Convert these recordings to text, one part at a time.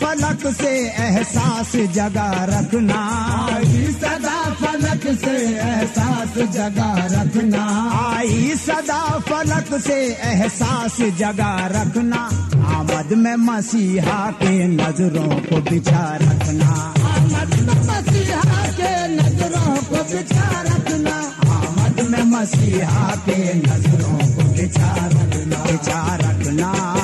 फलक से एहसास जगा रखना। आई सदा फलक से एहसास जगा रखना। आई सदा फलक से एहसास जगा रखना। आमद में मसीहा के नज़रों को बिछा रखना। आमद में मसीहा के नज़रों को बिछा रखना। आमद में मसीहा के नज़रों को बिछा रखना। बिछा रखना।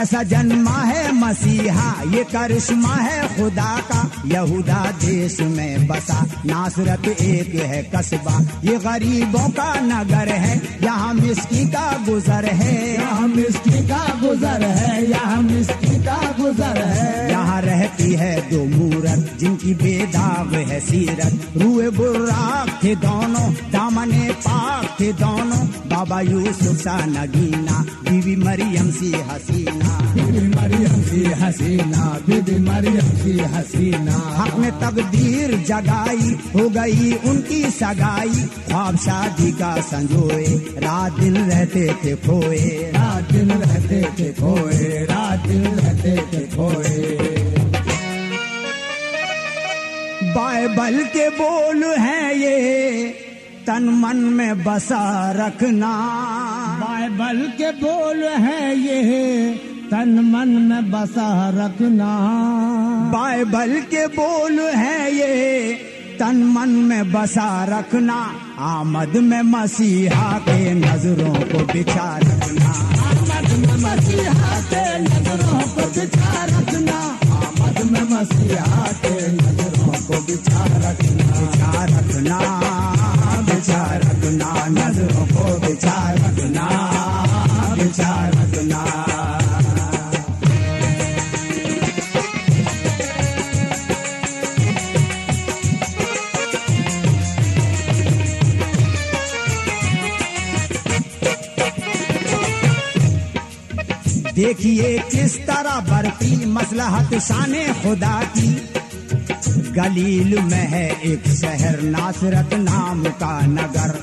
कैसा जन्मा है मसीहा? ये करिश्मा है खुदा का। यहूदा देश में बसा। नासरत एक है कस्बा। ये गरीबों का नगर है। यहाँ मिस्की का गुजर है। यहाँ मिस्की का गुजर है। यहाँ मिस्की का गुजर है। यहाँ रहती है दो मूरत जिनकी बेदाग है सीरत। रूए बुर्राक थे दोनों दामने पाक थे दोनों। बाबा यूसुफ सा नगीना बीवी मरियम सी हसीना। बीबी मरियम सी हसीना बीबी मरियम सी हसीना। हक तकदीर जगाई हो गई उनकी सगाई। ख्वाब शादी का संजोए रात दिन रहते थे खोए। रात दिन रहते थे खोए रात दिन रहते थे खोए। बाइबल के बोल हैं ये तन मन में बसा रखना। बाइबल के बोल है ये तन मन में बसा रखना। बाइबल के बोल है ये तन मन में बसा रखना। आमद में मसीहा के नज़रों को बिछा रखना। आमद में मसीहा के नज़रों को बिछा रखना। आमद में मसीहा के नज़रों को बिछा रखना। बिछा रखना। नज़रों को बिछा रखना देखिए किस तरह बढ़ती मसलहत शान खुदा की। गलील में है एक शहर नासरत नाम का नगर।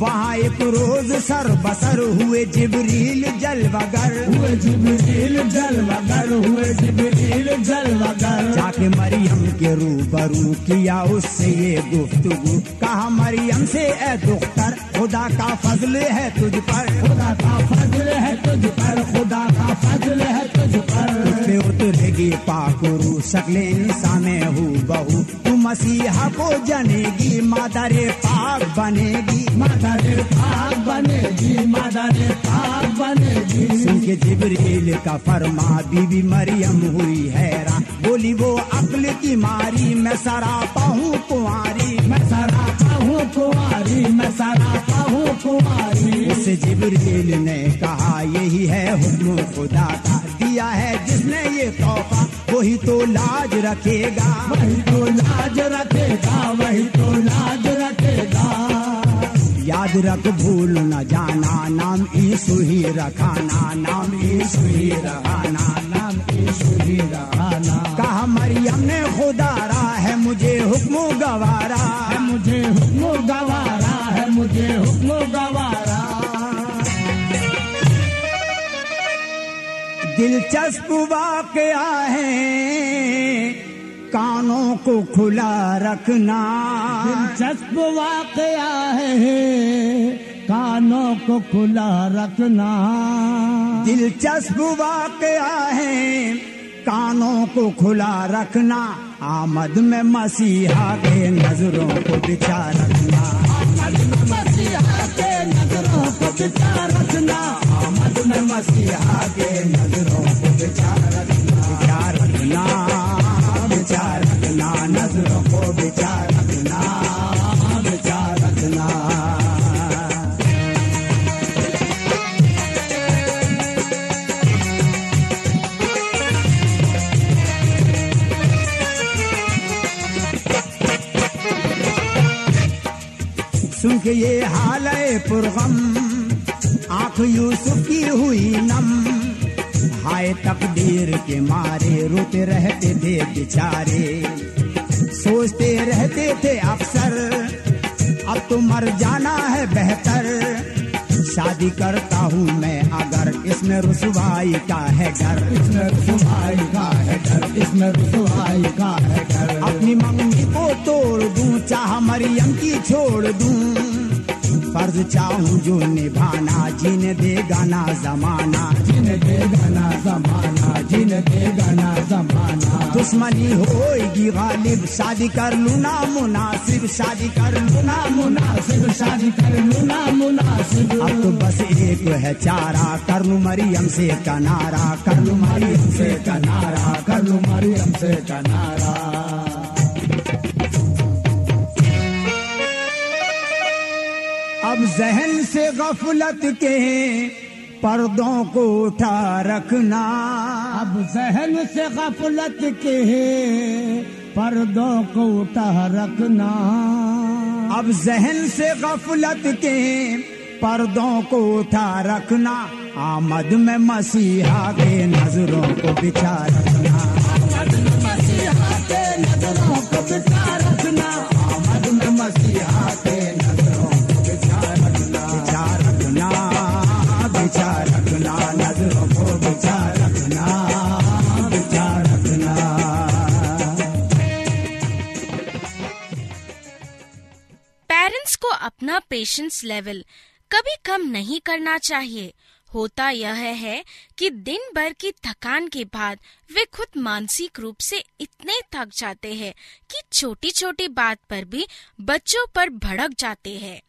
वहाँ एक रोज सर बसर हुए जिबरील जल वगर हुए जिबरील जल वगर हुए जिबरील जल वगर जाके मरियम के रूबरू किया उससे ये गुफ्तगू। कहा मरियम से ए दुख्तर खुदा का फजल है तुझ पर। खुदा का फजल है तुझ पर खुदा का फजल है तुझ पर। पे उतरेगी पाकुरू शक्ल इंसान हूँ बहू। तू मसीहा को जनेगी मादरे पाक बनेगी। मादरे पाक बनेगी मादरे पाक बनेगी। सुन के जिबरील का फरमा बीबी मरियम हुई हैरान बोली वो अक्ल की मारी मैं सरापा हूँ कुंवारी। मैं हूँ मैं हूँ कुंवारी उस जिबरील ने कहा यही है हुक्म खुदा का। दिया है जिसने ये तोहफा वही तो लाज रखेगा। वही तो लाज रखेगा वही तो लाज रखेगा। याद रख भूल न जाना नाम ईसु ही रखाना नाम ईसु ही रखाना नाम ही रहना। कहा मरियम ने खुदारा है मुझे हुक्म गवारा। दिलचस्प वाकया है। कानों को खुला रखना। दिलचस्प वाकया है। कानों को खुला रखना। दिलचस्प वाकया है। कानों को खुला रखना। आमद में मसीहा के नज़रों को बिछा रखना। में मसीहा के नज़रों को बिछा रखना नज़रों को बिछा रखना सुन के ये हाल है पुरगम। आँख यूसुफ की हुई नम। हाय तकदीर के मारे रोते रहते थे बेचारे। सोचते रहते थे अफसर अब तो मर जाना है बेहतर। शादी करता हूँ मैं अगर इसमें रुसवाई का है डर। इसमें रुसवाई का है डर इसमें रुसवाई का है डर। अपनी मम्मी को तोड़ दूँ चाह मरियम की छोड़ दूँ। फ़र्ज़ चाहूँ जो निभाना जीने देगा ना जमाना। जिन देगा ना जमाना जिन देगा ना जमाना। दुश्मनी होएगी गालिब शादी कर लूँ ना मुनासिब शादी कर लूँ ना मुनासिब। शादी कर लूँ ना मुनासिब। अब तो बस एक है चारा कर लूँ मरियम से कनारा कर लूँ मरियम से कनारा। कर लूँ मरियम से कनारा। अब जहन से गफलत के पर्दों को उठा रखना। अब जहन से गफलत के पर्दों को उठा रखना। अब जहन से गफलत के पर्दों को उठा रखना। आमद में मसीहा के नज़रों को बिछा रखना। आमद में मसीहा के नज़रों अपना पेशेंस लेवल कभी कम नहीं करना चाहिए। होता यह है कि दिन भर की थकान के बाद वे खुद मानसिक रूप से इतने थक जाते हैं कि छोटी छोटी बात पर भी बच्चों पर भड़क जाते हैं।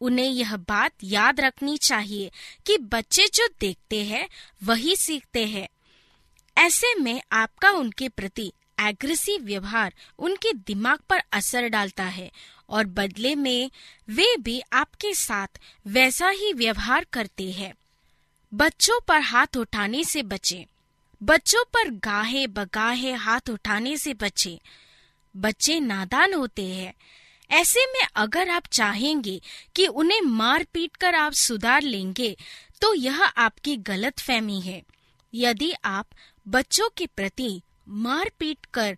उन्हें यह बात याद रखनी चाहिए कि बच्चे जो देखते हैं, वही सीखते हैं। ऐसे में आपका उनके प्रति एग्रेसिव व्यवहार उनके दिमाग पर असर डालता है और बदले में वे भी आपके साथ वैसा ही व्यवहार करते हैं बच्चों पर हाथ उठाने से बचें। बच्चों पर गाहे बगाहे हाथ उठाने से बचें। बच्चे नादान होते हैं ऐसे में अगर आप चाहेंगे कि उन्हें मार पीट कर आप सुधार लेंगे तो यह आपकी गलत फहमी है यदि आप बच्चों के प्रति मार पीट कर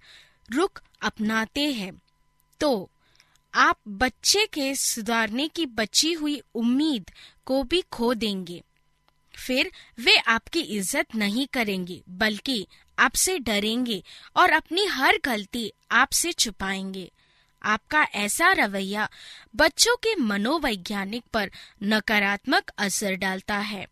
रुख अपनाते हैं। तो आप बच्चे के सुधारने की बची हुई उम्मीद को भी खो देंगे। फिर वे आपकी इज़्ज़त नहीं करेंगे, बल्कि आपसे डरेंगे और अपनी हर गलती आपसे छुपाएँगे। आपका ऐसा रवैया बच्चों के मनोवैज्ञानिक पर नकारात्मक असर डालता है।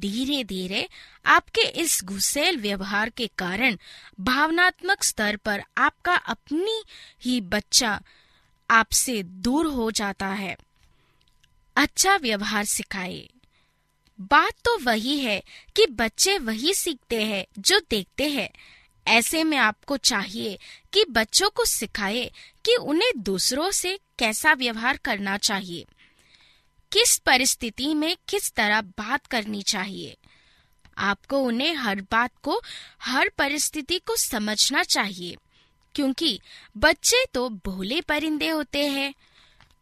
धीरे धीरे आपके इस गुस्सेल व्यवहार के कारण भावनात्मक स्तर पर आपका अपनी ही बच्चा आपसे दूर हो जाता है। अच्छा व्यवहार सिखाए। बात तो वही है कि बच्चे वही सीखते हैं जो देखते हैं। ऐसे में आपको चाहिए कि बच्चों को सिखाए कि उन्हें दूसरों से कैसा व्यवहार करना चाहिए। किस परिस्थिति में किस तरह बात करनी चाहिए? आपको उन्हें हर बात को, हर परिस्थिति को समझना चाहिए, क्योंकि बच्चे तो भोले परिंदे होते हैं।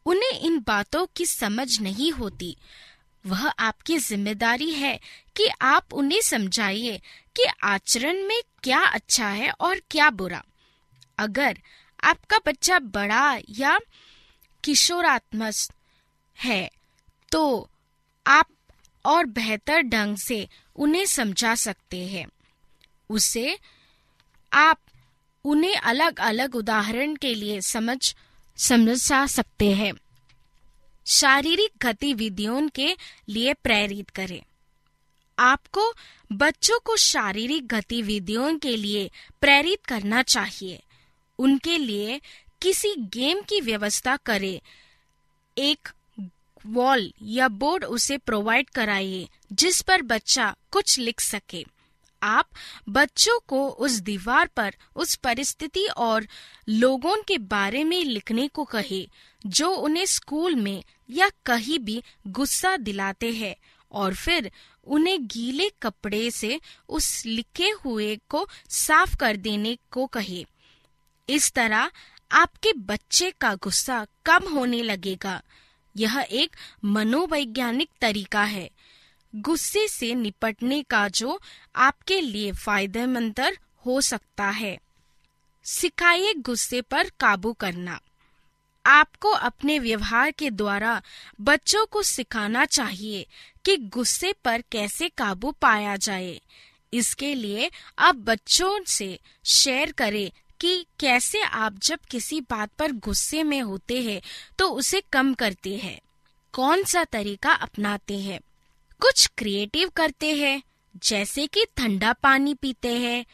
उन्हें इन बातों की समझ नहीं होती। वह आपकी ज़िम्मेदारी है कि आप उन्हें समझाइए आपके आचरण में क्या अच्छा है और क्या बुरा। अगर आपका बच्चा बड़ा या किशोरात्मक है तो आप और बेहतर ढंग से उन्हें समझा सकते हैं। उसे आप उन्हें अलग अलग उदाहरण के लिए समझ, समझा सकते हैं। शारीरिक गतिविधियों के लिए प्रेरित करें। आपको बच्चों को शारीरिक गतिविधियों के लिए प्रेरित करना चाहिए। उनके लिए किसी गेम की व्यवस्था करें। एक वॉल या बोर्ड उसे प्रोवाइड कराइए, जिस पर बच्चा कुछ लिख सके। आप बच्चों को उस दीवार पर उस परिस्थिति और लोगों के बारे में लिखने को कहे, जो उन्हें स्कूल में या कहीं भी गुस्सा दिलाते हैं, और फिर उन्हें गीले कपड़े से उस लिखे हुए को साफ़ कर देने को कहे। इस तरह आपके बच्चे का गुस्सा कम होने लगेगा। यह एक मनोवैज्ञानिक तरीका है। गुस्से से निपटने का जो आपके लिए फ़ायदेमंद हो सकता है। सिखाइए गुस्से पर काबू करना। आपको अपने व्यवहार के द्वारा बच्चों को सिखाना चाहिए कि गुस्से पर कैसे काबू पाया जाए। इसके लिए आप बच्चों से शेयर करें कि कैसे आप जब किसी बात पर गुस्से में होते हैं तो उसे कम करते हैं। कौन सा तरीका अपनाते हैं? कुछ क्रिएटिव करते हैं जैसे कि ठंडा पानी पीते हैं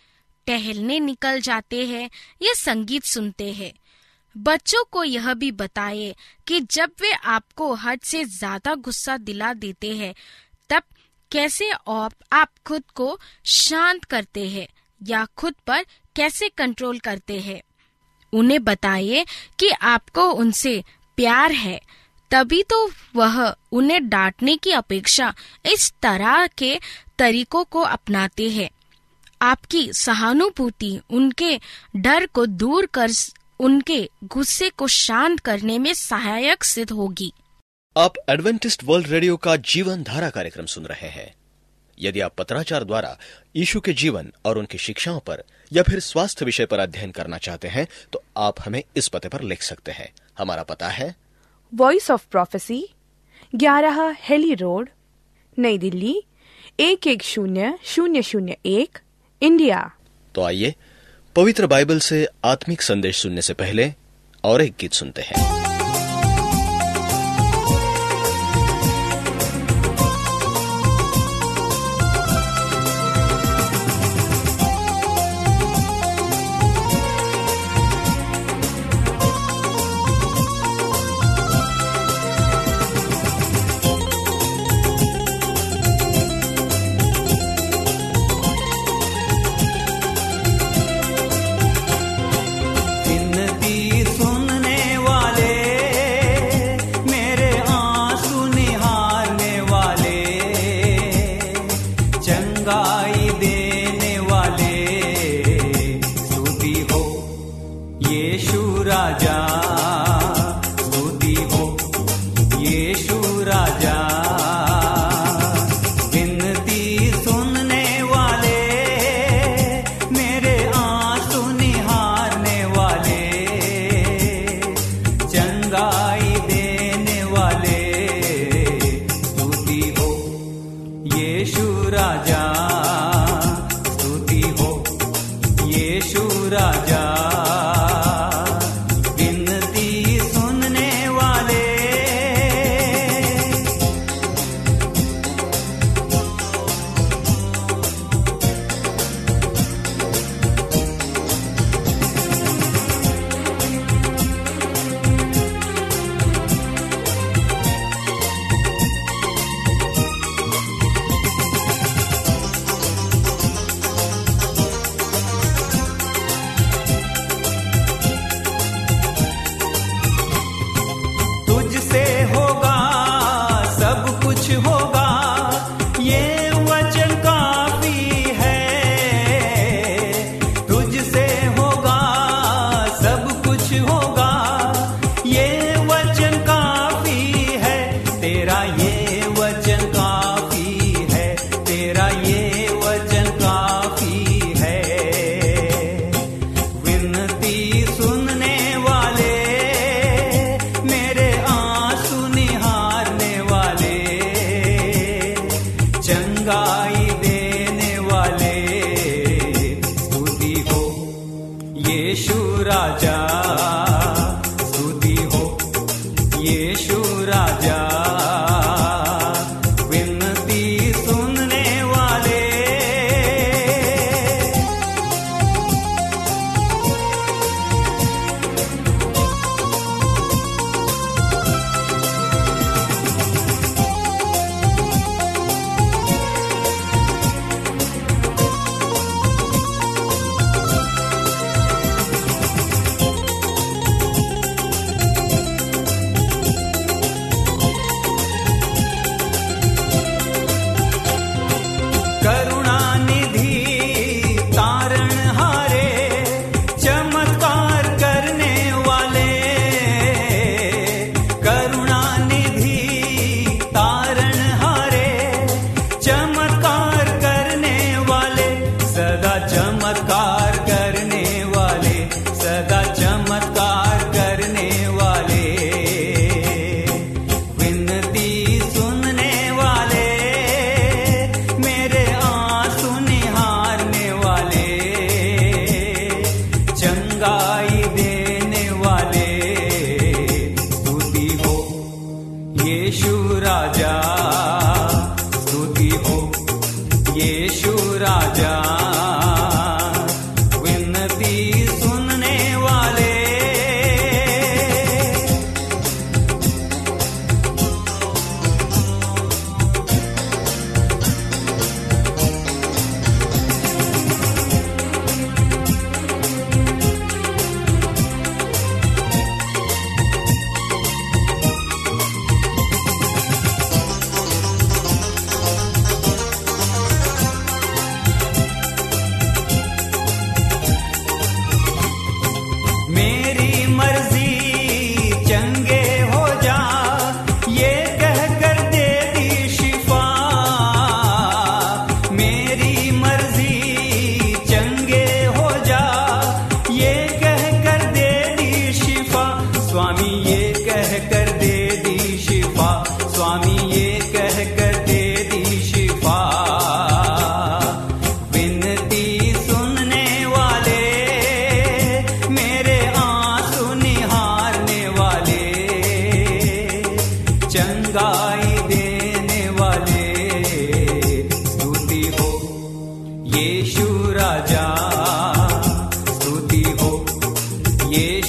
टहलने निकल जाते हैं या संगीत सुनते हैं। बच्चों को यह भी बताए कि जब वे आपको हद से ज़्यादा गुस्सा दिला देते हैं तब कैसे आप, आप खुद को शांत करते हैं या खुद पर कैसे कंट्रोल करते हैं? उन्हें बताइए कि आपको उनसे प्यार है, तभी तो वह उन्हें डांटने की अपेक्षा इस तरह के तरीकों को अपनाते हैं। आपकी सहानुभूति उनके डर को दूर कर उनके गुस्से को शांत करने में सहायक सिद्ध होगी। आप एडवेंटिस्ट वर्ल्ड रेडियो का जीवन धारा कार्यक्रम सुन रहे हैं। यदि आप पत्राचार द्वारा यीशु के जीवन और उनकी शिक्षाओं पर या फिर स्वास्थ्य विषय पर अध्ययन करना चाहते हैं तो आप हमें इस पते पर लिख सकते हैं। हमारा पता है। वॉइस ऑफ़ प्रोफेसी ग्यारह हेली रोड नई दिल्ली एक एक शून्य शून्य शून्य एक इंडिया। तो आइए पवित्र बाइबल से आत्मिक संदेश सुनने से पहले और एक गीत सुनते हैं। राजा। यीशु राजा।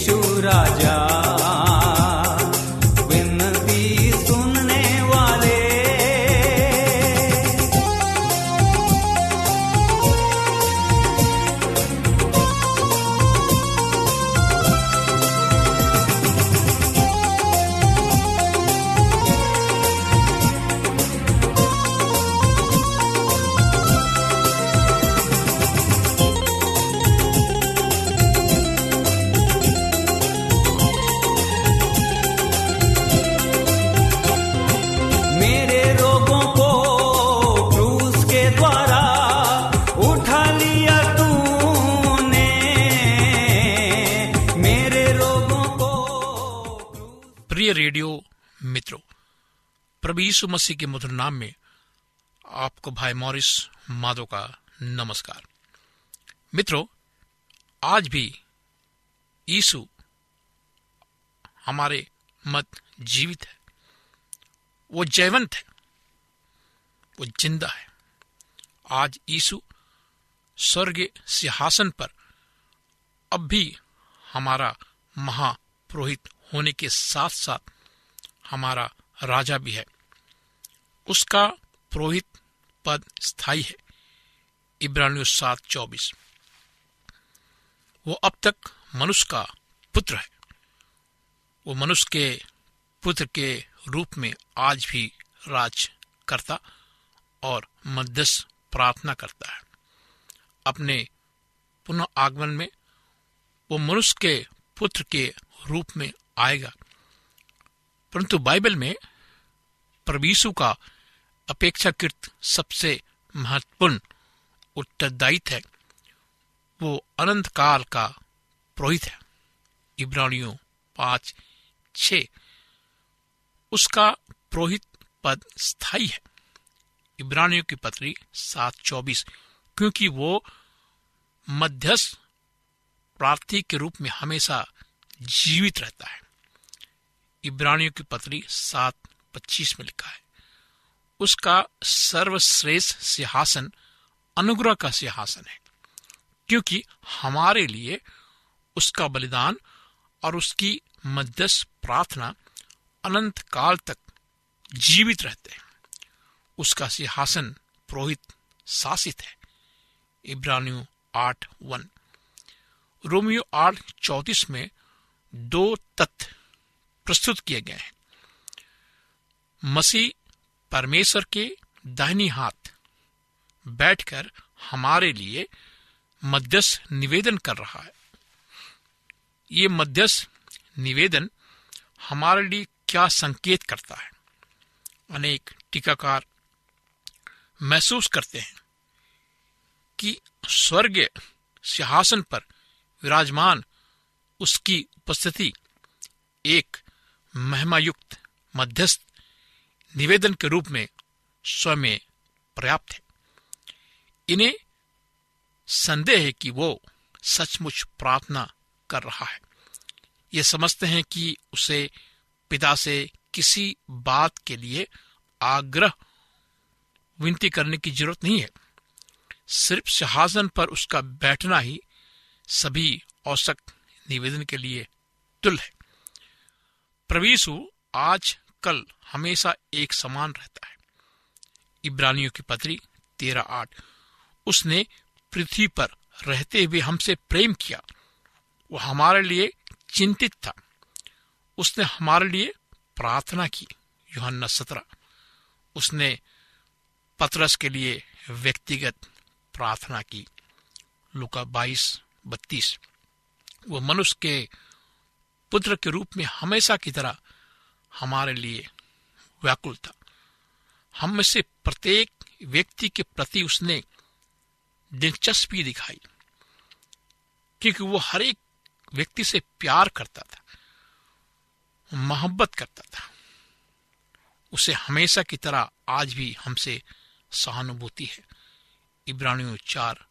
राजा यीशु मसीह के मधुर नाम में आपको भाई मॉरिस माधो का नमस्कार। मित्रों, आज भी यीशु हमारे मत जीवित है। वो जयवंत है। वो ज़िंदा है। आज यीशु स्वर्ग सिंहासन पर अब भी हमारा महापुरोहित होने के साथ साथ हमारा राजा भी है। उसका पुरोहित पद स्थायी है। इब्रानियों सात चौबीस। वो अब तक मनुष्य का पुत्र है। वो मनुष्य के पुत्र के रूप में आज भी राज करता और मध्यस्थ प्रार्थना करता है। अपने पुनः आगमन में वो मनुष्य के पुत्र के रूप में आएगा। परंतु बाइबल में प्रवीसु का अपेक्षाकृत सबसे महत्वपूर्ण उत्तरदायित्व है। वो अनंत काल का पुरोहित है। इब्रानियों पाँच छ। उसका पुरोहित पद स्थायी है। इब्रानियों की पत्री सात चौबीस, क्योंकि वो मध्यस्थ प्रार्थी के रूप में हमेशा जीवित रहता है। इब्रानियों की पत्री सात पच्चीस में लिखा है। उसका सर्वश्रेष्ठ सिंहासन, अनुग्रह का सिंहासन है। क्योंकि हमारे लिए उसका बलिदान और उसकी मध्यस्थ प्रार्थना अनंत काल तक जीवित रहते हैं। उसका सिंहासन पुरोहित शासित है। इब्रानियों आठ वन। रोमियो आठ चौतीस में दो तथ्य प्रस्तुत किए गए हैं। मसीह परमेश्वर के दाहिनी हाथ बैठकर हमारे लिए मध्यस्थ निवेदन कर रहा है। ये मध्यस्थ निवेदन हमारे लिए क्या संकेत करता है? अनेक टीकाकार महसूस करते हैं कि स्वर्ग सिंहासन पर विराजमान उसकी उपस्थिति एक महिमायुक्त मध्यस्थ निवेदन के रूप में स्वयं पर्याप्त है। इन्हें संदेह है कि वो सचमुच प्रार्थना कर रहा है। ये समझते हैं कि उसे पिता से किसी बात के लिए आग्रह, विनती करने की ज़रूरत नहीं है। सिर्फ़ सिंहासन पर उसका बैठना ही सभी औसक निवेदन के लिए तुल है। प्रवीसु आज कल हमेशा एक समान रहता है। इब्रानियों की पत्री, तेरह आठ। उसने पृथ्वी पर रहते हुए हमसे प्रेम किया। वो हमारे लिए चिंतित था। उसने हमारे लिए प्रार्थना की, योहन्ना सत्रह। उसने पतरस के लिए व्यक्तिगत प्रार्थना की, लुका बाईस, बत्तीस। वो मनुष्य के पुत्र के रूप में हमेशा की तरह हमारे लिए व्याकुल था। हम में से प्रत्येक व्यक्ति के प्रति उसने दिलचस्पी दिखाई, क्योंकि वो हर एक व्यक्ति से प्यार करता था, मोहब्बत करता था। उसे हमेशा की तरह आज भी हमसे सहानुभूति है। इब्रानियों चार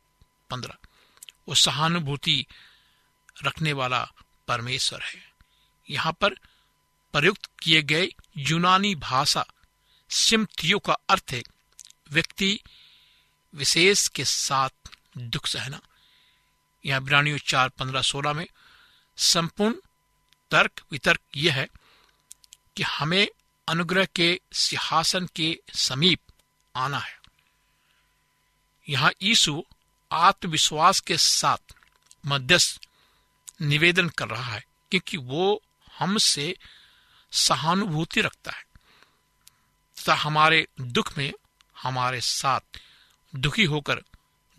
पंद्रह। वो सहानुभूति रखने वाला परमेश्वर है। यहाँ पर प्रयुक्त किए गए यूनानी भाषा सिमथियो का अर्थ है, व्यक्ति विशेष के साथ दुख सहना। यह ब्रानियों चार पंद्रह सोलह में संपूर्ण तर्क वितर्क यह है कि हमें अनुग्रह के सिंहासन के समीप आना है। यहाँ यीशु आत्मविश्वास के साथ मध्यस्थ निवेदन कर रहा है, क्योंकि वो हमसे सहानुभूति रखता है। तथा हमारे दुख में हमारे साथ दुखी होकर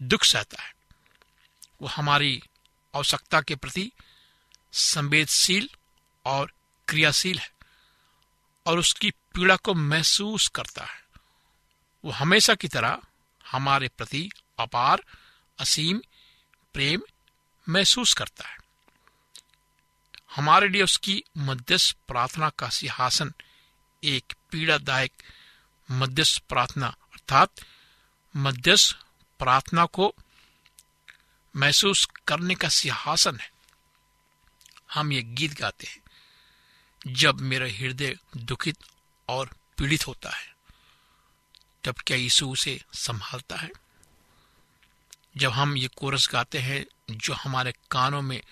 दुख सहता है। वो हमारी आवश्यकता के प्रति संवेदशील और क्रियाशील है और उसकी पीड़ा को महसूस करता है। वो हमेशा की तरह हमारे प्रति अपार, असीम प्रेम महसूस करता है। हमारे लिए उसकी मध्यस्थ प्रार्थना का सिंहासन, एक पीड़ादायक मध्यस्थ प्रार्थना, अर्थात मध्यस्थ प्रार्थना को महसूस करने का सिंहासन है। हम ये गीत गाते हैं, जब मेरा हृदय दुखित और पीड़ित होता है, तब क्या यीशु उसे संभालता है? जब हम ये कोरस गाते हैं, जो हमारे कानों में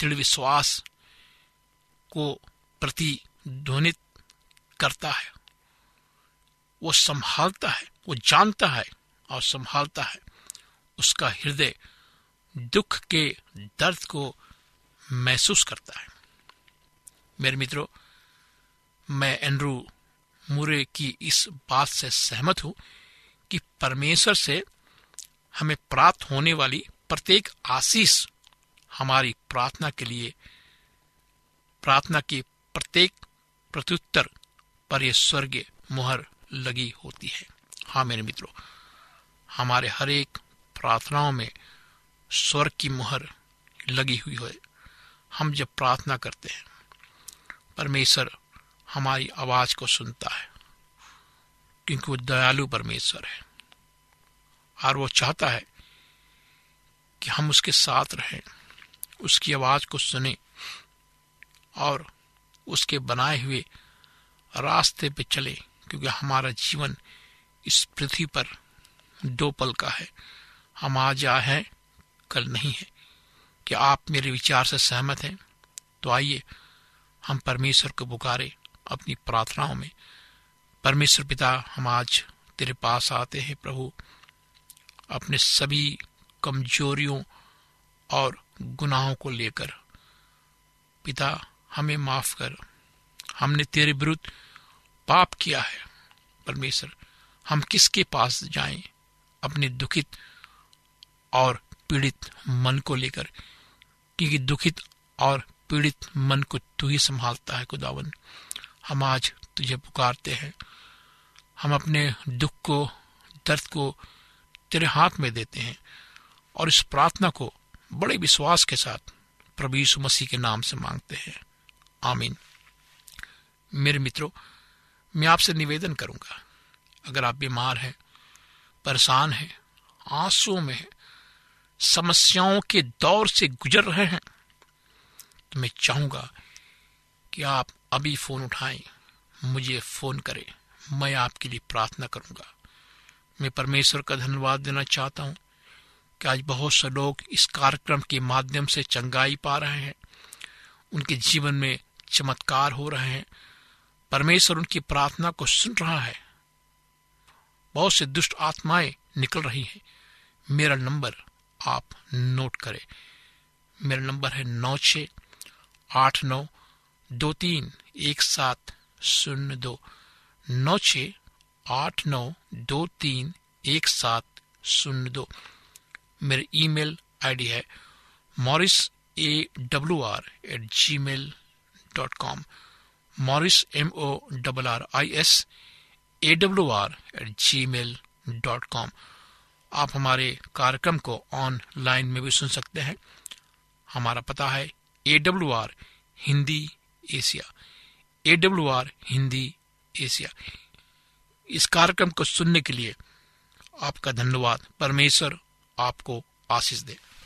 दृढ़ विश्वास को प्रतिध्वनित करता है। वो संभालता है, वो जानता है और संभालता है। उसका हृदय दुख के दर्द को महसूस करता है। मेरे मित्रों, मैं एंड्रू मुरे की इस बात से सहमत हूँ कि परमेश्वर से हमें प्राप्त होने वाली प्रत्येक आशीष हमारी प्रार्थना के लिए प्रार्थना की प्रत्येक प्रत्युत्तर पर यह स्वर्गीय मुहर लगी होती है। हाँ मेरे मित्रों, हमारे हर एक प्रार्थनाओं में स्वर्ग की मुहर लगी हुई है। हम जब प्रार्थना करते हैं, परमेश्वर हमारी आवाज़ को सुनता है, क्योंकि वो दयालु परमेश्वर है, और वो चाहता है कि हम उसके साथ रहें, उसकी आवाज़ को सुने और उसके बनाए हुए रास्ते पे चले, क्योंकि हमारा जीवन इस पृथ्वी पर दो पल का है। हम आज आए हैं, कल नहीं है। कि आप मेरे विचार से सहमत हैं? तो आइए, हम परमेश्वर को पुकारे अपनी प्रार्थनाओं में। परमेश्वर पिता, हम आज तेरे पास आते हैं, प्रभु। अपने सभी कमजोरियों और गुनाहों को लेकर। पिता हमें माफ़ कर। हमने तेरे विरुद्ध पाप किया है। परमेश्वर, हम किसके पास जाएँ? अपने दुखित और पीड़ित मन को लेकर, क्योंकि दुखित और पीड़ित मन को तू ही संभालता है खुदावन। हम आज तुझे पुकारते हैं। हम अपने दुख को, दर्द को तेरे हाथ में देते हैं और इस प्रार्थना को बड़े विश्वास के साथ प्रभु यीशु मसीह के नाम से मांगते हैं। आमीन। मेरे मित्रों, मैं आपसे निवेदन करूँगा, अगर आप बीमार हैं, परेशान हैं, आंसुओं में हैं समस्याओं के दौर से गुजर रहे हैं तो मैं चाहूँगा कि आप अभी फ़ोन उठाएँ, मुझे फ़ोन करें, मैं आपके लिए प्रार्थना करूँगा। मैं परमेश्वर का धन्यवाद देना चाहता हूँ कि आज बहुत से लोग इस कार्यक्रम के माध्यम से चंगाई पा रहे हैं, उनके जीवन में चमत्कार हो रहे हैं। परमेश्वर उनकी प्रार्थना को सुन रहा है। बहुत से दुष्ट आत्माएँ निकल रही हैं। मेरा नंबर आप नोट करें। मेरा नंबर है नौ छ आठ नौ, दो तीन, एक सात, शून्य दो। नौ छ आठ नौ, दो तीन, एक सात, शून्य दो। मेरी ईमेल आईडी है Morris A W R at Gmail dot com Morris M O double R I S A W R at Gmail dot com आप हमारे कार्यक्रम को ऑनलाइन में भी सुन सकते हैं। हमारा पता है A W R Hindi Asia. A W R Hindi Asia. इस कार्यक्रम को सुनने के लिए आपका धन्यवाद। परमेश्वर आपको आशीष दे।